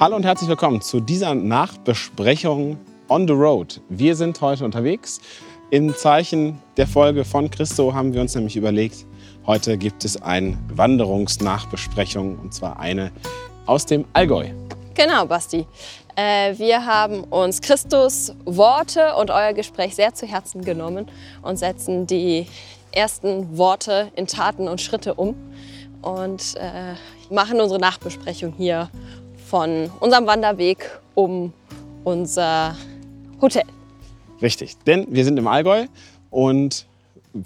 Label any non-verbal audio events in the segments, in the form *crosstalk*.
Hallo und herzlich willkommen zu dieser Nachbesprechung on the road. Wir sind heute unterwegs. Im Zeichen der Folge von Christo haben wir uns nämlich überlegt, heute gibt es eine Wanderungsnachbesprechung und zwar eine aus dem Allgäu. Genau, Basti. Äh, wir haben uns Christus Worte und euer Gespräch sehr zu Herzen genommen und setzen die ersten Worte in Taten und Schritte um und äh, machen unsere Nachbesprechung hier von unserem Wanderweg um unser Hotel. Richtig, denn wir sind im Allgäu und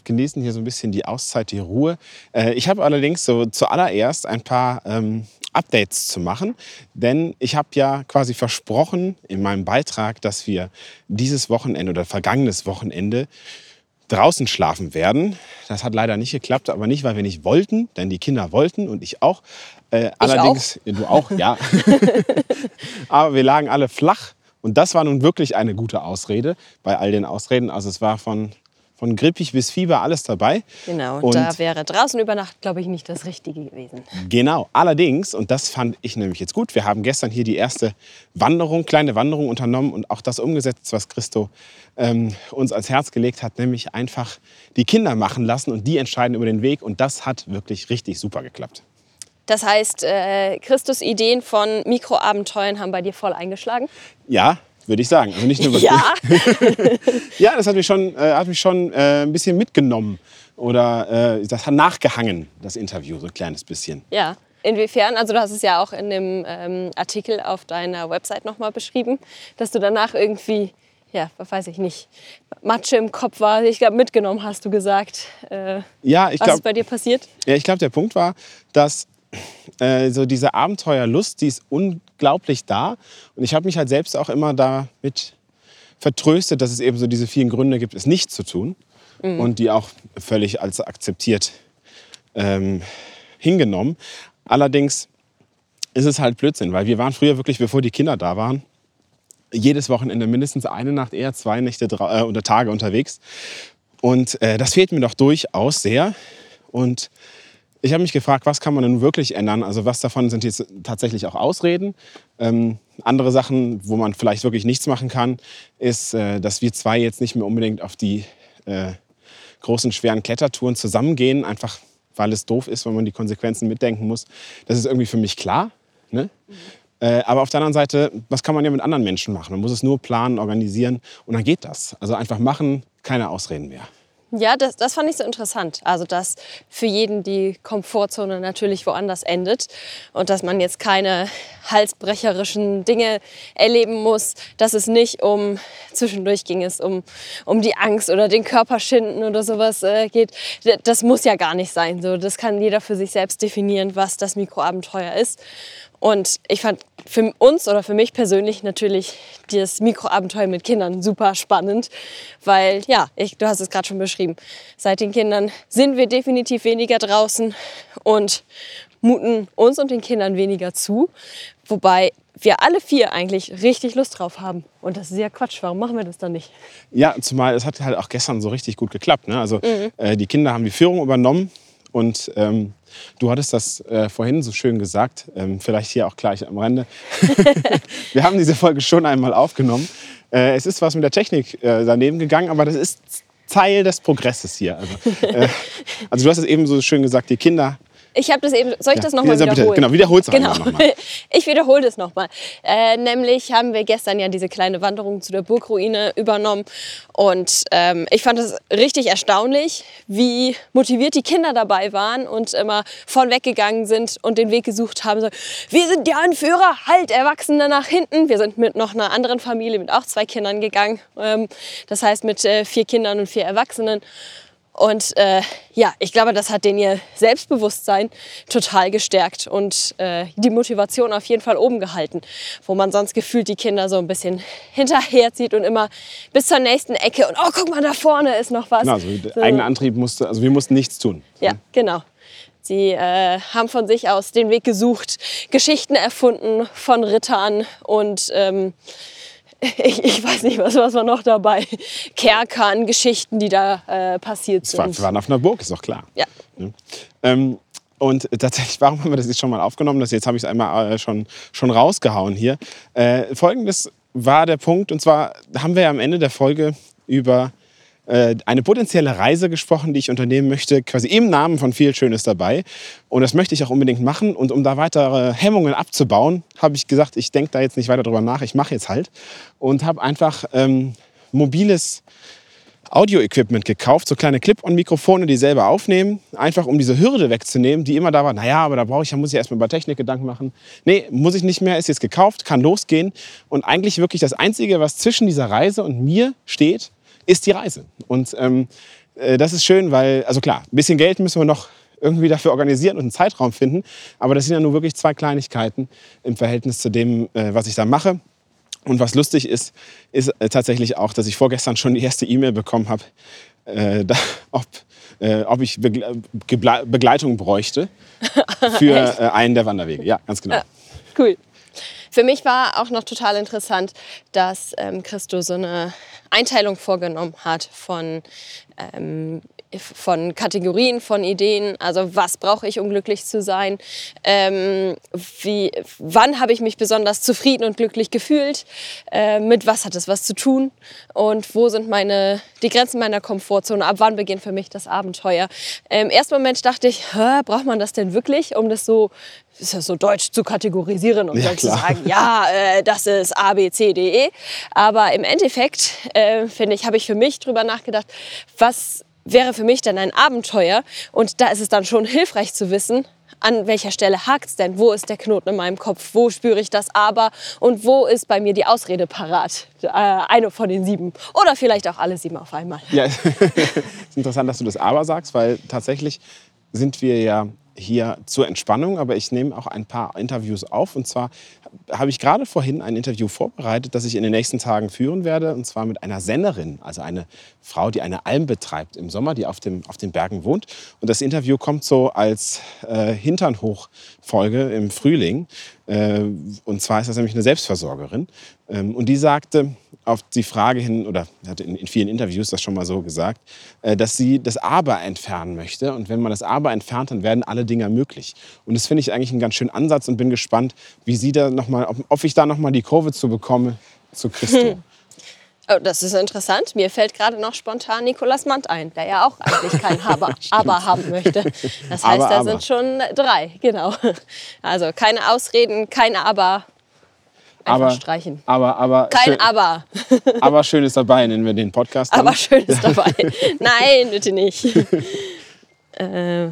genießen hier so ein bisschen die Auszeit, die Ruhe. Äh, ich habe allerdings so zuallererst ein paar ähm, Updates zu machen, denn ich habe ja quasi versprochen in meinem Beitrag, dass wir dieses Wochenende oder vergangenes Wochenende draußen schlafen werden. Das hat leider nicht geklappt, aber nicht, weil wir nicht wollten, denn die Kinder wollten und ich auch. Äh, ich allerdings, auch. du auch, ja. *laughs* aber wir lagen alle flach und das war nun wirklich eine gute Ausrede bei all den Ausreden. Also es war von von grippig bis Fieber alles dabei. Genau, und, da wäre draußen über Nacht, glaube ich, nicht das Richtige gewesen. Genau, allerdings, und das fand ich nämlich jetzt gut, wir haben gestern hier die erste Wanderung, kleine Wanderung unternommen und auch das umgesetzt, was Christo ähm, uns als Herz gelegt hat, nämlich einfach die Kinder machen lassen und die entscheiden über den Weg. Und das hat wirklich richtig super geklappt. Das heißt, äh, Christus Ideen von Mikroabenteuern haben bei dir voll eingeschlagen? Ja, würde ich sagen. Also nicht nur ja. *laughs* ja, das hat mich schon, äh, hat mich schon äh, ein bisschen mitgenommen. Oder äh, das hat nachgehangen, das Interview, so ein kleines bisschen. Ja. Inwiefern? Also du hast es ja auch in dem ähm, Artikel auf deiner Website nochmal beschrieben, dass du danach irgendwie, ja, weiß ich nicht, Matsche im Kopf war. Ich glaube, mitgenommen hast du gesagt. Äh, ja, ich was glaub, ist bei dir passiert? Ja, ich glaube, der Punkt war, dass äh, so diese Abenteuerlust, die ist unglaublich da. Und ich habe mich halt selbst auch immer damit vertröstet, dass es eben so diese vielen Gründe gibt, es nicht zu tun. Mhm. Und die auch völlig als akzeptiert ähm, hingenommen. Allerdings ist es halt Blödsinn, weil wir waren früher wirklich, bevor die Kinder da waren, jedes Wochenende mindestens eine Nacht, eher zwei Nächte äh, oder Tage unterwegs. Und äh, das fehlt mir doch durchaus sehr. Und ich habe mich gefragt, was kann man denn wirklich ändern? Also was davon sind jetzt tatsächlich auch Ausreden? Ähm, andere Sachen, wo man vielleicht wirklich nichts machen kann, ist, äh, dass wir zwei jetzt nicht mehr unbedingt auf die äh, großen, schweren Klettertouren zusammengehen, einfach weil es doof ist, wenn man die Konsequenzen mitdenken muss. Das ist irgendwie für mich klar. Ne? Mhm. Äh, aber auf der anderen Seite, was kann man ja mit anderen Menschen machen? Man muss es nur planen, organisieren und dann geht das. Also einfach machen, keine Ausreden mehr. Ja, das, das fand ich so interessant. Also, dass für jeden die Komfortzone natürlich woanders endet und dass man jetzt keine halsbrecherischen Dinge erleben muss, dass es nicht um, zwischendurch ging es um, um die Angst oder den Körper schinden oder sowas äh, geht. Das muss ja gar nicht sein. So, das kann jeder für sich selbst definieren, was das Mikroabenteuer ist. Und ich fand für uns oder für mich persönlich natürlich das Mikroabenteuer mit Kindern super spannend, weil ja, ich, du hast es gerade schon beschrieben, seit den Kindern sind wir definitiv weniger draußen und muten uns und den Kindern weniger zu, wobei wir alle vier eigentlich richtig Lust drauf haben. Und das ist ja Quatsch, warum machen wir das dann nicht? Ja, zumal es hat halt auch gestern so richtig gut geklappt. Ne? Also mhm. äh, die Kinder haben die Führung übernommen und ähm, du hattest das äh, vorhin so schön gesagt, ähm, vielleicht hier auch gleich am Rande. *laughs* wir haben diese Folge schon einmal aufgenommen. Äh, es ist was mit der Technik äh, daneben gegangen, aber das ist Teil des Progresses hier. Also, äh, *laughs* also du hast es eben so schön gesagt, die Kinder ich habe das eben, soll ich das nochmal ja, wiederholen? Bitte, genau, wiederhol's genau. nochmal. *laughs* Ich wiederhole das nochmal. Äh, nämlich haben wir gestern ja diese kleine Wanderung zu der Burgruine übernommen und ähm, ich fand es richtig erstaunlich, wie motiviert die Kinder dabei waren und immer vorn weggegangen sind und den Weg gesucht haben. So, wir sind die Anführer, halt Erwachsene nach hinten. Wir sind mit noch einer anderen Familie, mit auch zwei Kindern gegangen. Ähm, das heißt mit äh, vier Kindern und vier Erwachsenen. Und äh, ja, ich glaube, das hat den ihr Selbstbewusstsein total gestärkt und äh, die Motivation auf jeden Fall oben gehalten, wo man sonst gefühlt die Kinder so ein bisschen hinterherzieht und immer bis zur nächsten Ecke und oh, guck mal, da vorne ist noch was. Genau, also der so. eigene Antrieb musste, also wir mussten nichts tun. Ja, genau. Sie äh, haben von sich aus den Weg gesucht, Geschichten erfunden von Rittern und ähm, *laughs* ich, ich, weiß nicht, was, was war noch dabei. Kerkern, Geschichten, die da äh, passiert sind. Wir waren auf einer Burg, ist doch klar. Ja. ja. Ähm, Und tatsächlich, warum haben wir das jetzt schon mal aufgenommen? Das jetzt habe ich es einmal äh, schon, schon rausgehauen hier. Äh, Folgendes war der Punkt, und zwar haben wir ja am Ende der Folge über äh, eine potenzielle Reise gesprochen, die ich unternehmen möchte, quasi im Namen von viel Schönes dabei. Und das möchte ich auch unbedingt machen. Und um da weitere Hemmungen abzubauen, habe ich gesagt, ich denke da jetzt nicht weiter drüber nach, ich mache jetzt halt. Und habe einfach ähm, mobiles Audio-Equipment gekauft, so kleine Clip-on-Mikrofone, die selber aufnehmen, einfach um diese Hürde wegzunehmen, die immer da war, naja, aber da brauche ich, da muss ich erstmal über Technik Gedanken machen. Nee, muss ich nicht mehr, ist jetzt gekauft, kann losgehen. Und eigentlich wirklich das Einzige, was zwischen dieser Reise und mir steht, ist die Reise. Und ähm, äh, das ist schön, weil, also klar, ein bisschen Geld müssen wir noch irgendwie dafür organisieren und einen Zeitraum finden. Aber das sind ja nur wirklich zwei Kleinigkeiten im Verhältnis zu dem, äh, was ich da mache. Und was lustig ist, ist äh, tatsächlich auch, dass ich vorgestern schon die erste E-Mail bekommen habe, äh, *laughs* ob, äh, ob ich Begle Begleitung bräuchte *laughs* für äh, einen der Wanderwege. Ja, ganz genau. Ja, cool. Für mich war auch noch total interessant, dass ähm, Christo so eine Einteilung vorgenommen hat von ähm, von Kategorien, von Ideen. Also was brauche ich, um glücklich zu sein? Ähm, wie, wann habe ich mich besonders zufrieden und glücklich gefühlt? Äh, mit was hat es was zu tun? Und wo sind meine, die Grenzen meiner Komfortzone? Ab wann beginnt für mich das Abenteuer? Im ersten Moment dachte ich, braucht man das denn wirklich, um das so ist ja so deutsch zu kategorisieren und ja, zu sagen, ja, äh, das ist A, B, C, D, E. Aber im Endeffekt, äh, finde ich, habe ich für mich drüber nachgedacht, was wäre für mich dann ein Abenteuer. Und da ist es dann schon hilfreich zu wissen, an welcher Stelle hakt es denn? Wo ist der Knoten in meinem Kopf? Wo spüre ich das Aber? Und wo ist bei mir die Ausrede parat? Äh, eine von den sieben. Oder vielleicht auch alle sieben auf einmal. Ja, *laughs* es ist interessant, dass du das Aber sagst, weil tatsächlich sind wir ja hier zur Entspannung, aber ich nehme auch ein paar Interviews auf. Und zwar habe ich gerade vorhin ein Interview vorbereitet, das ich in den nächsten Tagen führen werde. Und zwar mit einer Sennerin, also eine Frau, die eine Alm betreibt im Sommer, die auf, dem, auf den Bergen wohnt. Und das Interview kommt so als äh, Hinternhoch-Folge im Frühling. Äh, und zwar ist das nämlich eine Selbstversorgerin. Ähm, und die sagte auf die Frage hin, oder hat in, vielen Interviews das schon mal so gesagt, äh, dass sie das Aber entfernen möchte. Und wenn man das Aber entfernt, dann werden alle Dinge möglich. Und das finde ich eigentlich einen ganz schönen Ansatz und bin gespannt, wie sie da noch mal, ob, ich da noch mal die Kurve zu bekomme zu Christo. Hm. Oh, das ist interessant. Mir fällt gerade noch spontan Nikolaus Mandt ein, der ja auch eigentlich kein *laughs* Aber, aber haben möchte. Das heißt, aber, da aber. sind schon drei, genau. Also keine Ausreden, kein Aber. Einfach aber, streichen. Aber, aber. Kein schön, Aber. *laughs* aber schön ist dabei, nennen wir den Podcast. Dann. Aber schön ist *laughs* dabei. Nein, bitte nicht. *laughs* äh,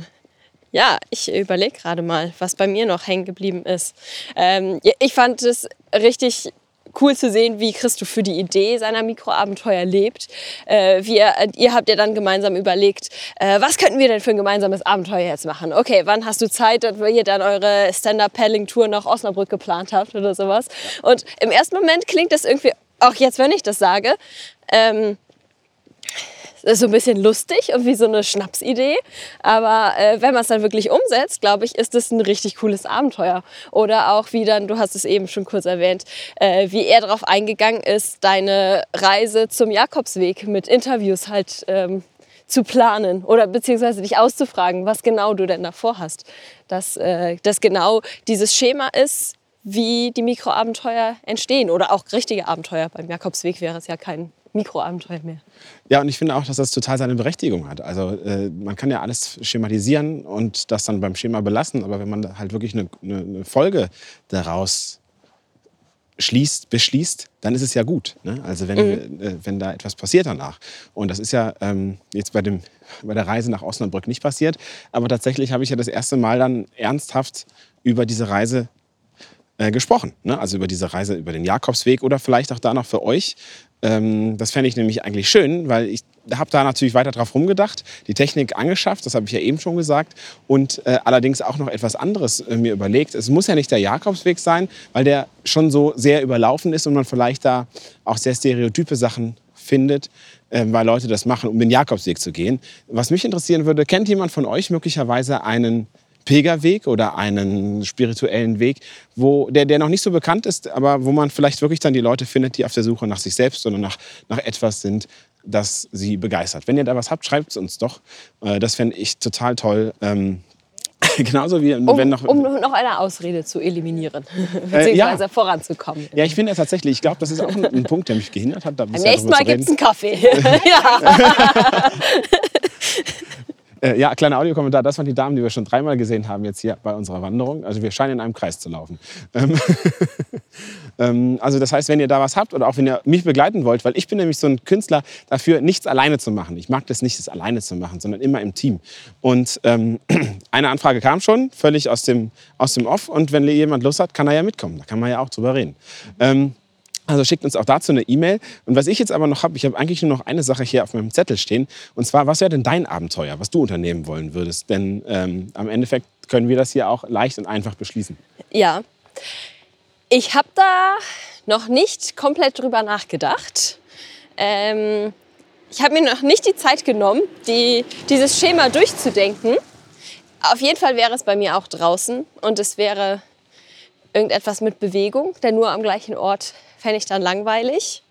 ja, ich überlege gerade mal, was bei mir noch hängen geblieben ist. Ähm, ich fand es richtig cool zu sehen, wie Christo für die Idee seiner Mikroabenteuer lebt. Äh, wir, ihr habt ja dann gemeinsam überlegt, äh, was könnten wir denn für ein gemeinsames Abenteuer jetzt machen? Okay, wann hast du Zeit, dass ihr dann eure Stand-Up-Paddling-Tour nach Osnabrück geplant habt oder sowas? Und im ersten Moment klingt das irgendwie, auch jetzt, wenn ich das sage, ähm, so ein bisschen lustig und wie so eine Schnapsidee. Aber äh, wenn man es dann wirklich umsetzt, glaube ich, ist es ein richtig cooles Abenteuer. Oder auch wie dann, du hast es eben schon kurz erwähnt, äh, wie er darauf eingegangen ist, deine Reise zum Jakobsweg mit Interviews halt ähm, zu planen oder beziehungsweise dich auszufragen, was genau du denn davor hast. Dass äh, das genau dieses Schema ist, wie die Mikroabenteuer entstehen oder auch richtige Abenteuer. Beim Jakobsweg wäre es ja kein Mikroabenteuer mehr. Ja, und ich finde auch, dass das total seine Berechtigung hat. Also äh, man kann ja alles schematisieren und das dann beim Schema belassen, aber wenn man halt wirklich eine, eine, Folge daraus schließt, beschließt, dann ist es ja gut. Ne? Also wenn, mhm. äh, wenn da etwas passiert danach. Und das ist ja ähm, jetzt bei, dem, bei der Reise nach Osnabrück nicht passiert. Aber tatsächlich habe ich ja das erste Mal dann ernsthaft über diese Reise äh, gesprochen. Ne? Also über diese Reise, über den Jakobsweg oder vielleicht auch da noch für euch ähm, das fände ich nämlich eigentlich schön, weil ich habe da natürlich weiter drauf rumgedacht, die Technik angeschafft, das habe ich ja eben schon gesagt, und äh, allerdings auch noch etwas anderes äh, mir überlegt. Es muss ja nicht der Jakobsweg sein, weil der schon so sehr überlaufen ist und man vielleicht da auch sehr stereotype Sachen findet, äh, weil Leute das machen, um den Jakobsweg zu gehen. Was mich interessieren würde, kennt jemand von euch möglicherweise einen Pilgerweg oder einen spirituellen Weg, wo, der, der noch nicht so bekannt ist, aber wo man vielleicht wirklich dann die Leute findet, die auf der Suche nach sich selbst oder nach, nach etwas sind, das sie begeistert. Wenn ihr da was habt, schreibt es uns doch. Äh, das fände ich total toll. Ähm, *laughs* Genauso wie Um, wenn noch. um noch eine Ausrede zu eliminieren, *laughs* beziehungsweise voranzukommen. ja, ich finde ja tatsächlich, ich glaube, das ist auch ein, ein Punkt, der mich gehindert hat. Da Beim nächsten Mal gibt es einen Kaffee. *laughs* ja. Äh, ja, kleiner Audiokommentar. Das waren die Damen, die wir schon dreimal gesehen haben jetzt hier bei unserer Wanderung. Also wir scheinen in einem Kreis zu laufen. Ähm, *laughs* ähm, also das heißt, wenn ihr da was habt oder auch wenn ihr mich begleiten wollt, weil ich bin nämlich so ein Künstler dafür, nichts alleine zu machen. Ich mag das nicht, das alleine zu machen, sondern immer im Team. Und ähm, *clears throat* eine Anfrage kam schon, völlig aus dem, aus dem Off. Und wenn jemand Lust hat, kann er ja mitkommen. Da kann man ja auch drüber reden. Also schickt uns auch dazu eine E-Mail. Und was ich jetzt aber noch habe, ich habe eigentlich nur noch eine Sache hier auf meinem Zettel stehen. Und zwar, was wäre denn dein Abenteuer, was du unternehmen wollen würdest? Denn ähm, am Endeffekt können wir das hier auch leicht und einfach beschließen. Ja. Ich habe da noch nicht komplett drüber nachgedacht. Ähm, ich habe mir noch nicht die Zeit genommen, die, dieses Schema durchzudenken. Auf jeden Fall wäre es bei mir auch draußen und es wäre irgendetwas mit Bewegung, denn nur am gleichen Ort fände ich dann langweilig.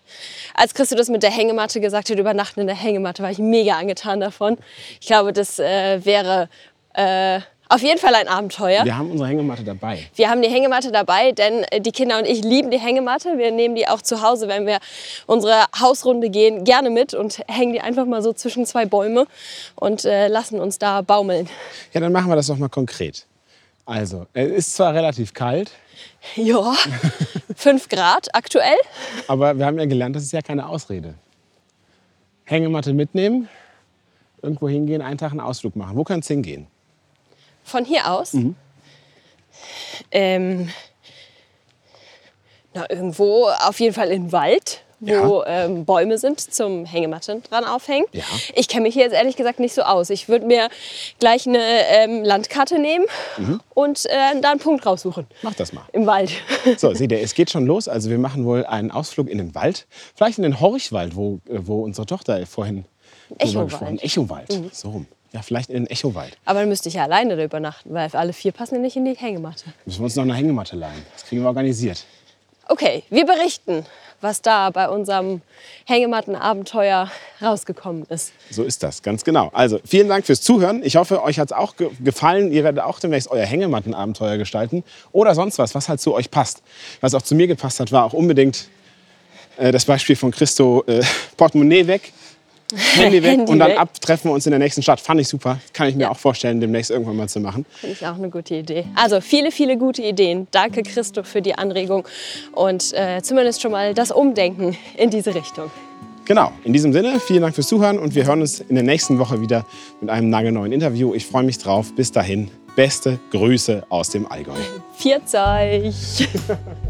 Als Christo das mit der Hängematte gesagt hat, übernachten in der Hängematte, war ich mega angetan davon. Ich glaube, das äh, wäre äh, auf jeden Fall ein Abenteuer. Wir haben unsere Hängematte dabei. Wir haben die Hängematte dabei, denn äh, die Kinder und ich lieben die Hängematte. Wir nehmen die auch zu Hause, wenn wir unsere Hausrunde gehen, gerne mit und hängen die einfach mal so zwischen zwei Bäume und äh, lassen uns da baumeln. Ja, dann machen wir das doch mal konkret. Also, es ist zwar relativ kalt, Ja, *laughs* 5 Grad aktuell. aber wir haben ja gelernt, das ist ja keine Ausrede. Hängematte mitnehmen, irgendwo hingehen, einen Tag einen Ausflug machen. Wo kann es hingehen? Von hier aus. Ähm, na, irgendwo auf jeden Fall im Wald, wo ähm, Bäume sind zum Hängematten dran aufhängen. Ja. Ich kenne mich hier jetzt ehrlich gesagt nicht so aus. Ich würde mir gleich eine ähm, Landkarte nehmen und äh, da einen Punkt raussuchen. Mach das mal. Im Wald. So, seht ihr, es geht schon los. Also wir machen wohl einen Ausflug in den Wald. Vielleicht in den Horchwald, wo, äh, wo unsere Tochter vorhin Echowald. gesprochen hat. Echowald. So rum. Ja, vielleicht in den Echowald. Aber dann müsste ich ja alleine da übernachten, weil alle vier passen ja nicht in die Hängematte. Müssen wir uns noch eine Hängematte leihen. Das kriegen wir organisiert. Okay, wir berichten, was da bei unserem Hängemattenabenteuer rausgekommen ist. So ist das, ganz genau. Also vielen Dank fürs Zuhören. Ich hoffe, euch hat es auch ge gefallen. Ihr werdet auch demnächst euer Hängemattenabenteuer gestalten. Oder sonst was, was halt zu euch passt. Was auch zu mir gepasst hat, war auch unbedingt äh, das Beispiel von Christo, äh, Portemonnaie weg, *laughs* Handy weg Handy und dann weg. ab treffen wir uns in der nächsten Stadt. Fand ich super. Kann ich mir Ja. auch vorstellen, demnächst irgendwann mal zu machen. Finde ich auch eine gute Idee. Also viele, viele gute Ideen. Danke, Christoph, für die Anregung und äh, zumindest schon mal das Umdenken in diese Richtung. Genau, in diesem Sinne, vielen Dank fürs Zuhören und wir hören uns in der nächsten Woche wieder mit einem nagelneuen Interview. Ich freue mich drauf. Bis dahin, beste Grüße aus dem Allgäu. Viert euch! *laughs*